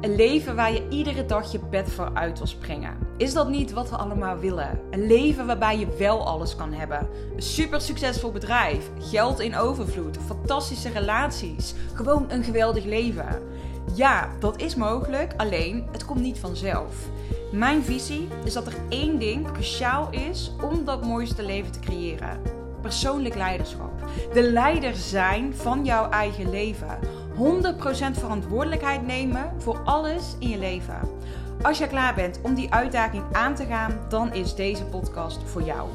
Een leven waar je iedere dag je bed voor uit wil springen. Is dat niet wat we allemaal willen? Een leven waarbij je wel alles kan hebben. Een super succesvol bedrijf, geld in overvloed, fantastische relaties, gewoon een geweldig leven. Ja, dat is mogelijk, alleen het komt niet vanzelf. Mijn visie is dat er één ding cruciaal is om dat mooiste leven te creëren: persoonlijk leiderschap. De leider zijn van jouw eigen leven. 100% verantwoordelijkheid nemen voor alles in je leven. Als je klaar bent om die uitdaging aan te gaan, dan is deze podcast voor jou.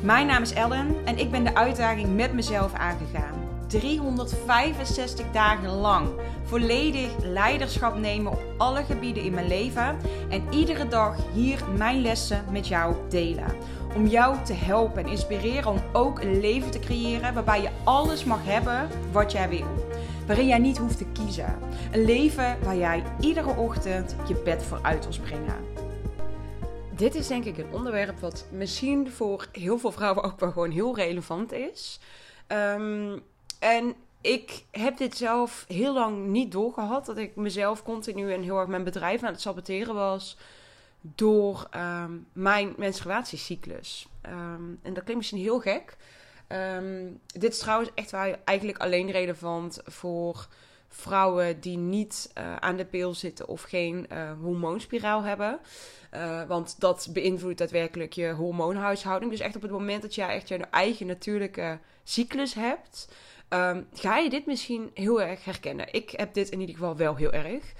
Mijn naam is Ellen en ik ben de uitdaging met mezelf aangegaan. 365 dagen lang volledig leiderschap nemen op alle gebieden in mijn leven en iedere dag hier mijn lessen met jou delen. Om jou te helpen en inspireren om ook een leven te creëren waarbij je alles mag hebben wat jij wil waarin jij niet hoeft te kiezen. Een leven waar jij iedere ochtend je bed voor uit wil springen. Dit is denk ik een onderwerp wat misschien voor heel veel vrouwen ook wel gewoon heel relevant is. Um, en ik heb dit zelf heel lang niet doorgehad. Dat ik mezelf continu en heel erg mijn bedrijf aan het saboteren was. Door um, mijn menstruatiecyclus. Um, en dat klinkt misschien heel gek. Um, dit is trouwens echt wel eigenlijk alleen relevant voor vrouwen die niet uh, aan de pil zitten of geen uh, hormoonspiraal hebben. Uh, want dat beïnvloedt daadwerkelijk je hormoonhuishouding. Dus echt op het moment dat jij echt je eigen natuurlijke cyclus hebt, um, ga je dit misschien heel erg herkennen. Ik heb dit in ieder geval wel heel erg.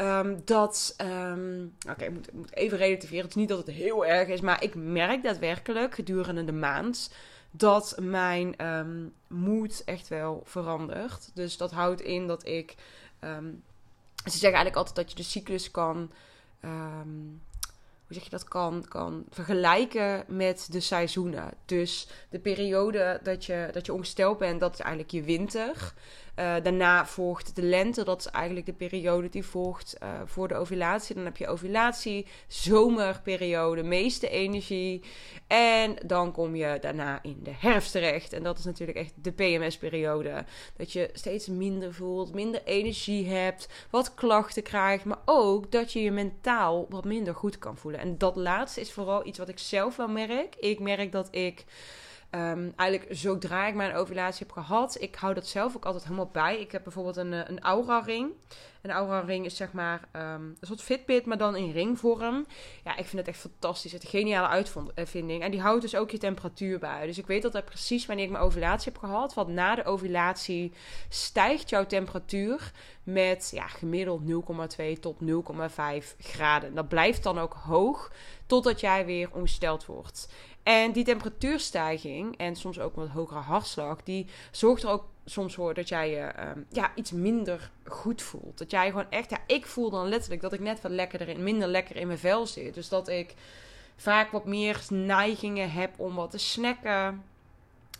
Um, dat, um, oké, ik, ik moet even relativeren. Het is niet dat het heel erg is, maar ik merk daadwerkelijk gedurende de maand dat mijn um, moed echt wel verandert. Dus dat houdt in dat ik. Ze zeggen eigenlijk altijd dat je de cyclus kan. Um, hoe zeg je dat kan, kan vergelijken met de seizoenen. Dus de periode dat je, dat je ongesteld bent, dat is eigenlijk je winter. Uh, daarna volgt de lente, dat is eigenlijk de periode die volgt uh, voor de ovulatie. Dan heb je ovulatie, zomerperiode, meeste energie. En dan kom je daarna in de herfst terecht. En dat is natuurlijk echt de PMS-periode. Dat je steeds minder voelt, minder energie hebt, wat klachten krijgt. Maar ook dat je je mentaal wat minder goed kan voelen. En dat laatste is vooral iets wat ik zelf wel merk. Ik merk dat ik. Um, eigenlijk zodra ik mijn ovulatie heb gehad, ik hou dat zelf ook altijd helemaal bij. Ik heb bijvoorbeeld een, eh, een aura ring. Een aura ring is zeg maar um, een soort Fitbit, maar dan in ringvorm. Ja, ik vind het echt fantastisch. Het is een geniale uitvinding. En die houdt dus ook je temperatuur bij. Dus ik weet altijd precies wanneer ik mijn ovulatie heb gehad. Want na de ovulatie stijgt jouw temperatuur met ja, gemiddeld 0,2 tot 0,5 graden. Dat blijft dan ook hoog totdat jij weer ongesteld wordt. En die temperatuurstijging en soms ook wat hogere hartslag, die zorgt er ook soms voor dat jij je um, ja, iets minder goed voelt. Dat jij gewoon echt, ja, ik voel dan letterlijk dat ik net wat lekkerder in, minder lekker in mijn vel zit. Dus dat ik vaak wat meer neigingen heb om wat te snacken.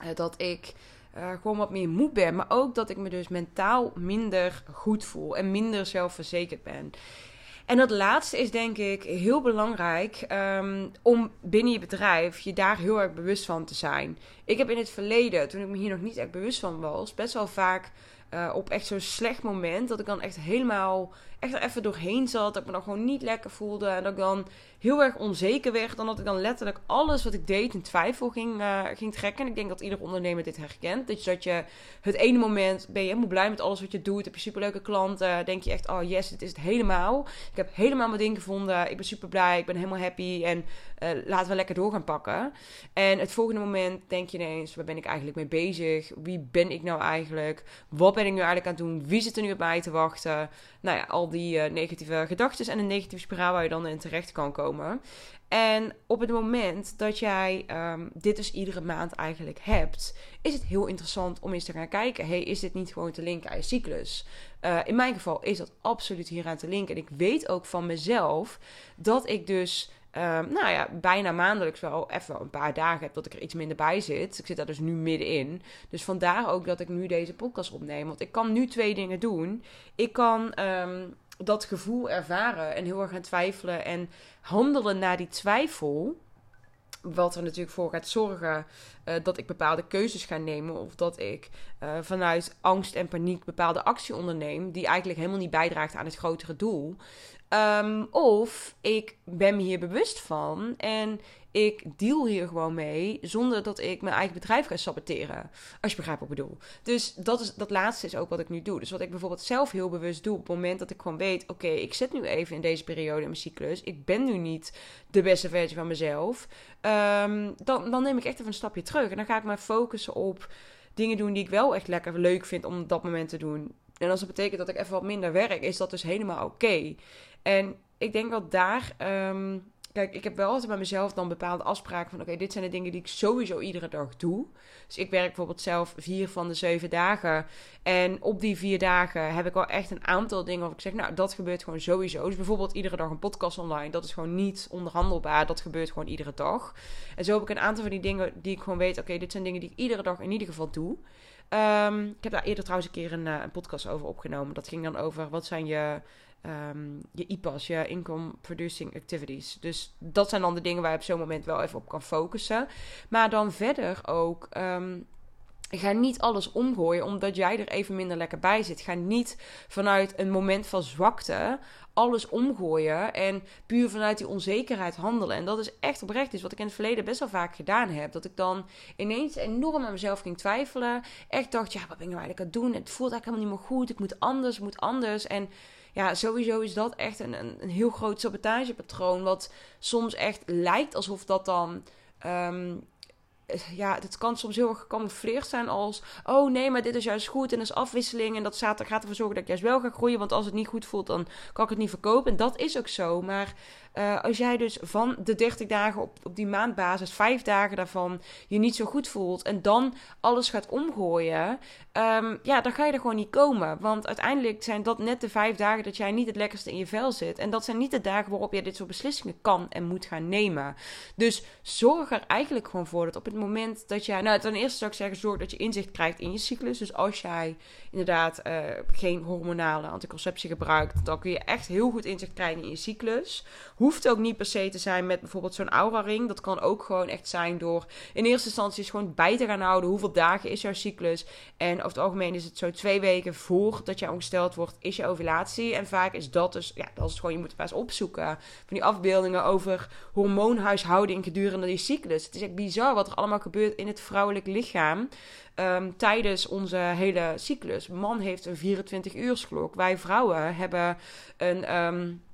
Uh, dat ik uh, gewoon wat meer moe ben. Maar ook dat ik me dus mentaal minder goed voel en minder zelfverzekerd ben. En dat laatste is denk ik heel belangrijk um, om binnen je bedrijf je daar heel erg bewust van te zijn. Ik heb in het verleden, toen ik me hier nog niet echt bewust van was, best wel vaak uh, op echt zo'n slecht moment dat ik dan echt helemaal echt er even doorheen zat. Dat ik me dan gewoon niet lekker voelde. En dat ik dan heel erg onzeker werd. Dan dat ik dan letterlijk alles wat ik deed in twijfel ging, uh, ging trekken. En ik denk dat ieder ondernemer dit herkent. Dus dat je het ene moment ben je helemaal blij met alles wat je doet. Heb je superleuke klanten. Denk je echt, oh yes, dit is het helemaal. Ik heb helemaal mijn ding gevonden. Ik ben super blij. Ik ben helemaal happy. En uh, laten we lekker door gaan pakken. En het volgende moment denk je ineens, waar ben ik eigenlijk mee bezig? Wie ben ik nou eigenlijk? Wat ben ik nu eigenlijk aan het doen? Wie zit er nu op mij te wachten? Nou ja, al die uh, negatieve gedachten en een negatieve spiraal waar je dan in terecht kan komen. En op het moment dat jij um, dit dus iedere maand eigenlijk hebt, is het heel interessant om eens te gaan kijken: hey, is dit niet gewoon te linken aan je cyclus? Uh, in mijn geval is dat absoluut hier aan te linken. En ik weet ook van mezelf dat ik dus Um, nou ja, bijna maandelijks wel even een paar dagen heb dat ik er iets minder bij zit. Ik zit daar dus nu middenin. Dus vandaar ook dat ik nu deze podcast opneem. Want ik kan nu twee dingen doen. Ik kan um, dat gevoel ervaren en heel erg gaan twijfelen en handelen naar die twijfel. Wat er natuurlijk voor gaat zorgen uh, dat ik bepaalde keuzes ga nemen. Of dat ik uh, vanuit angst en paniek bepaalde actie onderneem. Die eigenlijk helemaal niet bijdraagt aan het grotere doel. Um, of ik ben me hier bewust van en ik deal hier gewoon mee zonder dat ik mijn eigen bedrijf ga saboteren. Als je begrijpt wat ik bedoel. Dus dat, is, dat laatste is ook wat ik nu doe. Dus wat ik bijvoorbeeld zelf heel bewust doe op het moment dat ik gewoon weet: oké, ik zit nu even in deze periode in mijn cyclus. Ik ben nu niet de beste versie van mezelf. Um, dan, dan neem ik echt even een stapje terug. En dan ga ik me focussen op dingen doen die ik wel echt lekker leuk vind om op dat moment te doen. En als dat betekent dat ik even wat minder werk, is dat dus helemaal oké. En ik denk dat daar. Um, kijk, ik heb wel altijd bij mezelf dan bepaalde afspraken van: oké, dit zijn de dingen die ik sowieso iedere dag doe. Dus ik werk bijvoorbeeld zelf vier van de zeven dagen. En op die vier dagen heb ik wel echt een aantal dingen of ik zeg: nou, dat gebeurt gewoon sowieso. Dus bijvoorbeeld iedere dag een podcast online. Dat is gewoon niet onderhandelbaar. Dat gebeurt gewoon iedere dag. En zo heb ik een aantal van die dingen die ik gewoon weet: oké, dit zijn dingen die ik iedere dag in ieder geval doe. Um, ik heb daar eerder trouwens een keer een, uh, een podcast over opgenomen. Dat ging dan over wat zijn je um, je IPAS, je Income Producing Activities. Dus dat zijn dan de dingen waar je op zo'n moment wel even op kan focussen. Maar dan verder ook. Um, Ga niet alles omgooien omdat jij er even minder lekker bij zit. Ga niet vanuit een moment van zwakte alles omgooien en puur vanuit die onzekerheid handelen. En dat is echt oprecht is wat ik in het verleden best wel vaak gedaan heb. Dat ik dan ineens enorm aan mezelf ging twijfelen. Echt dacht, ja, wat ben ik nou eigenlijk aan het doen? Het voelt eigenlijk helemaal niet meer goed. Ik moet anders, moet anders. En ja, sowieso is dat echt een, een, een heel groot sabotagepatroon. Wat soms echt lijkt alsof dat dan. Um, ja, het kan soms heel erg gecamoufleerd zijn als... oh nee, maar dit is juist goed en dat is afwisseling... en dat gaat ervoor zorgen dat ik juist wel ga groeien... want als het niet goed voelt, dan kan ik het niet verkopen. En dat is ook zo, maar uh, als jij dus van de 30 dagen op, op die maandbasis, vijf dagen daarvan je niet zo goed voelt en dan alles gaat omgooien, um, ja, dan ga je er gewoon niet komen. Want uiteindelijk zijn dat net de vijf dagen dat jij niet het lekkerste in je vel zit. En dat zijn niet de dagen waarop je dit soort beslissingen kan en moet gaan nemen. Dus zorg er eigenlijk gewoon voor dat op het moment dat jij, nou, ten eerste zou ik zeggen, zorg dat je inzicht krijgt in je cyclus. Dus als jij inderdaad uh, geen hormonale anticonceptie gebruikt, dan kun je echt heel goed inzicht krijgen in je cyclus. Hoeft ook niet per se te zijn met bijvoorbeeld zo'n aura-ring. Dat kan ook gewoon echt zijn door in eerste instantie eens gewoon bij te gaan houden. Hoeveel dagen is jouw cyclus? En over het algemeen is het zo twee weken voordat jij ongesteld wordt, is je ovulatie. En vaak is dat dus, ja, dat is gewoon, je moet het pas opzoeken. Van die afbeeldingen over hormoonhuishouding gedurende die cyclus. Het is echt bizar wat er allemaal gebeurt in het vrouwelijk lichaam. Um, tijdens onze hele cyclus. Man heeft een 24 uursklok. Wij vrouwen hebben een. Um,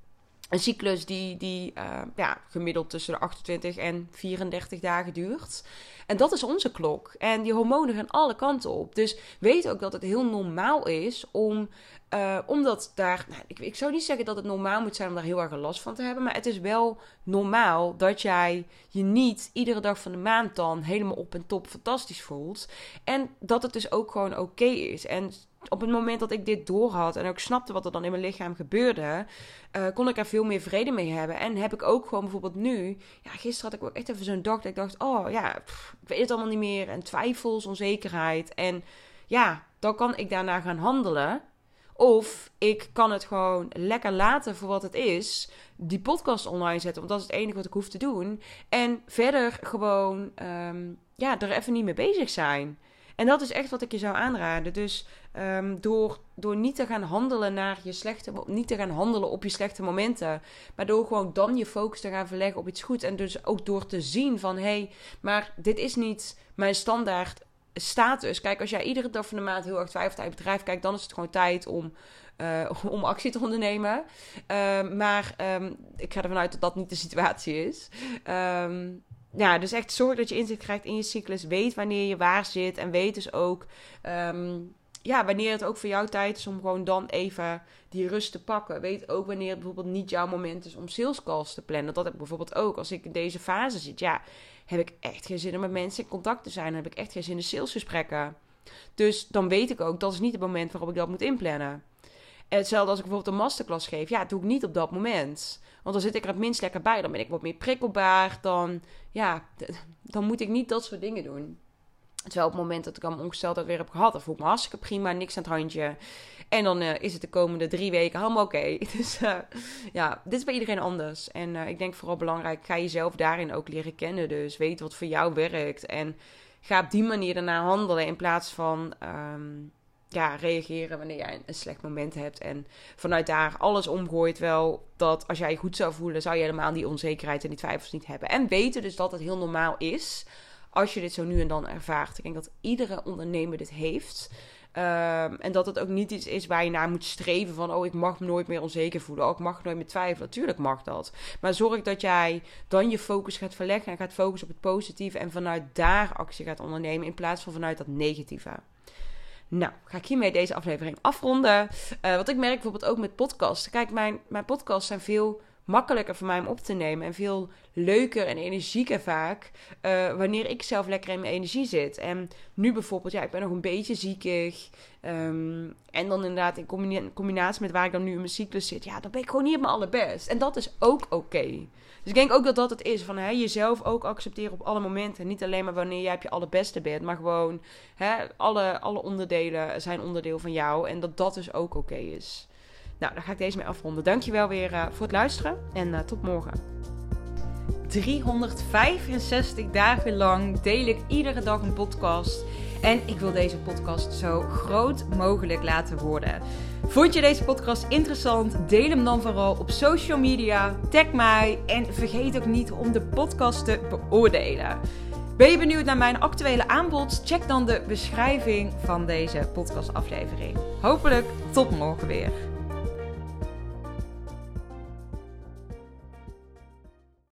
een cyclus die, die uh, ja, gemiddeld tussen de 28 en 34 dagen duurt. En dat is onze klok. En die hormonen gaan alle kanten op. Dus weet ook dat het heel normaal is om. Uh, omdat daar. Nou, ik, ik zou niet zeggen dat het normaal moet zijn om daar heel erg last van te hebben. Maar het is wel normaal dat jij je niet iedere dag van de maand dan helemaal op en top fantastisch voelt. En dat het dus ook gewoon oké is. En op het moment dat ik dit doorhad en ook snapte wat er dan in mijn lichaam gebeurde, uh, kon ik er veel meer vrede mee hebben. En heb ik ook gewoon bijvoorbeeld nu, ja, gisteren had ik ook echt even zo'n dag dat ik dacht, oh ja, ik weet het allemaal niet meer. En twijfels, onzekerheid. En ja, dan kan ik daarna gaan handelen. Of ik kan het gewoon lekker laten voor wat het is. Die podcast online zetten, want dat is het enige wat ik hoef te doen. En verder gewoon, um, ja, er even niet mee bezig zijn. En dat is echt wat ik je zou aanraden. Dus um, door, door niet te gaan handelen naar je slechte, niet te gaan handelen op je slechte momenten, maar door gewoon dan je focus te gaan verleggen op iets goed. En dus ook door te zien van hé, hey, maar dit is niet mijn standaard status. Kijk, als jij iedere dag van de maand heel erg twijfelt aan je bedrijf, kijk, dan is het gewoon tijd om, uh, om actie te ondernemen. Uh, maar um, ik ga ervan uit dat dat niet de situatie is. Um, ja, dus echt zorg dat je inzicht krijgt in je cyclus. Weet wanneer je waar zit. En weet dus ook um, ja, wanneer het ook voor jou tijd is om gewoon dan even die rust te pakken. Weet ook wanneer het bijvoorbeeld niet jouw moment is om sales calls te plannen. Dat heb ik bijvoorbeeld ook. Als ik in deze fase zit, ja, heb ik echt geen zin om met mensen in contact te zijn. Dan heb ik echt geen zin in salesgesprekken. Dus dan weet ik ook, dat is niet het moment waarop ik dat moet inplannen. Hetzelfde als ik bijvoorbeeld een masterclass geef. Ja, dat doe ik niet op dat moment. Want dan zit ik er het minst lekker bij. Dan ben ik wat meer prikkelbaar. Dan, ja, dan moet ik niet dat soort dingen doen. Terwijl op het moment dat ik al ongesteldheid weer heb gehad, dan voel ik me hartstikke prima, niks aan het handje. En dan uh, is het de komende drie weken helemaal oké. Dus uh, ja, dit is bij iedereen anders. En uh, ik denk vooral belangrijk, ga jezelf daarin ook leren kennen. Dus weet wat voor jou werkt. En ga op die manier daarna handelen in plaats van um, ja, reageren wanneer jij een slecht moment hebt. En vanuit daar alles omgooit. Wel dat als jij je goed zou voelen, zou je helemaal die onzekerheid en die twijfels niet hebben. En weten dus dat het heel normaal is als je dit zo nu en dan ervaart. Ik denk dat iedere ondernemer dit heeft. Um, en dat het ook niet iets is waar je naar moet streven van... oh, ik mag me nooit meer onzeker voelen. Oh, ik mag nooit meer twijfelen. Natuurlijk mag dat. Maar zorg dat jij dan je focus gaat verleggen... en gaat focussen op het positieve... en vanuit daar actie gaat ondernemen... in plaats van vanuit dat negatieve. Nou, ga ik hiermee deze aflevering afronden. Uh, wat ik merk bijvoorbeeld ook met podcasts. Kijk, mijn, mijn podcasts zijn veel makkelijker voor mij om op te nemen. En veel leuker en energieker vaak. Uh, wanneer ik zelf lekker in mijn energie zit. En nu bijvoorbeeld, ja, ik ben nog een beetje ziekig. Um, en dan inderdaad in combinatie met waar ik dan nu in mijn cyclus zit. Ja, dan ben ik gewoon niet op mijn allerbest. En dat is ook oké. Dus ik denk ook dat dat het is. Van hè, jezelf ook accepteren op alle momenten. Niet alleen maar wanneer jij op je allerbeste bent. Maar gewoon hè, alle, alle onderdelen zijn onderdeel van jou. En dat dat dus ook oké is. Nou, daar ga ik deze mee afronden. Dankjewel weer uh, voor het luisteren en uh, tot morgen. 365 dagen lang deel ik iedere dag een podcast. En ik wil deze podcast zo groot mogelijk laten worden. Vond je deze podcast interessant? Deel hem dan vooral op social media. Tag mij en vergeet ook niet om de podcast te beoordelen. Ben je benieuwd naar mijn actuele aanbod? Check dan de beschrijving van deze podcastaflevering. Hopelijk tot morgen weer.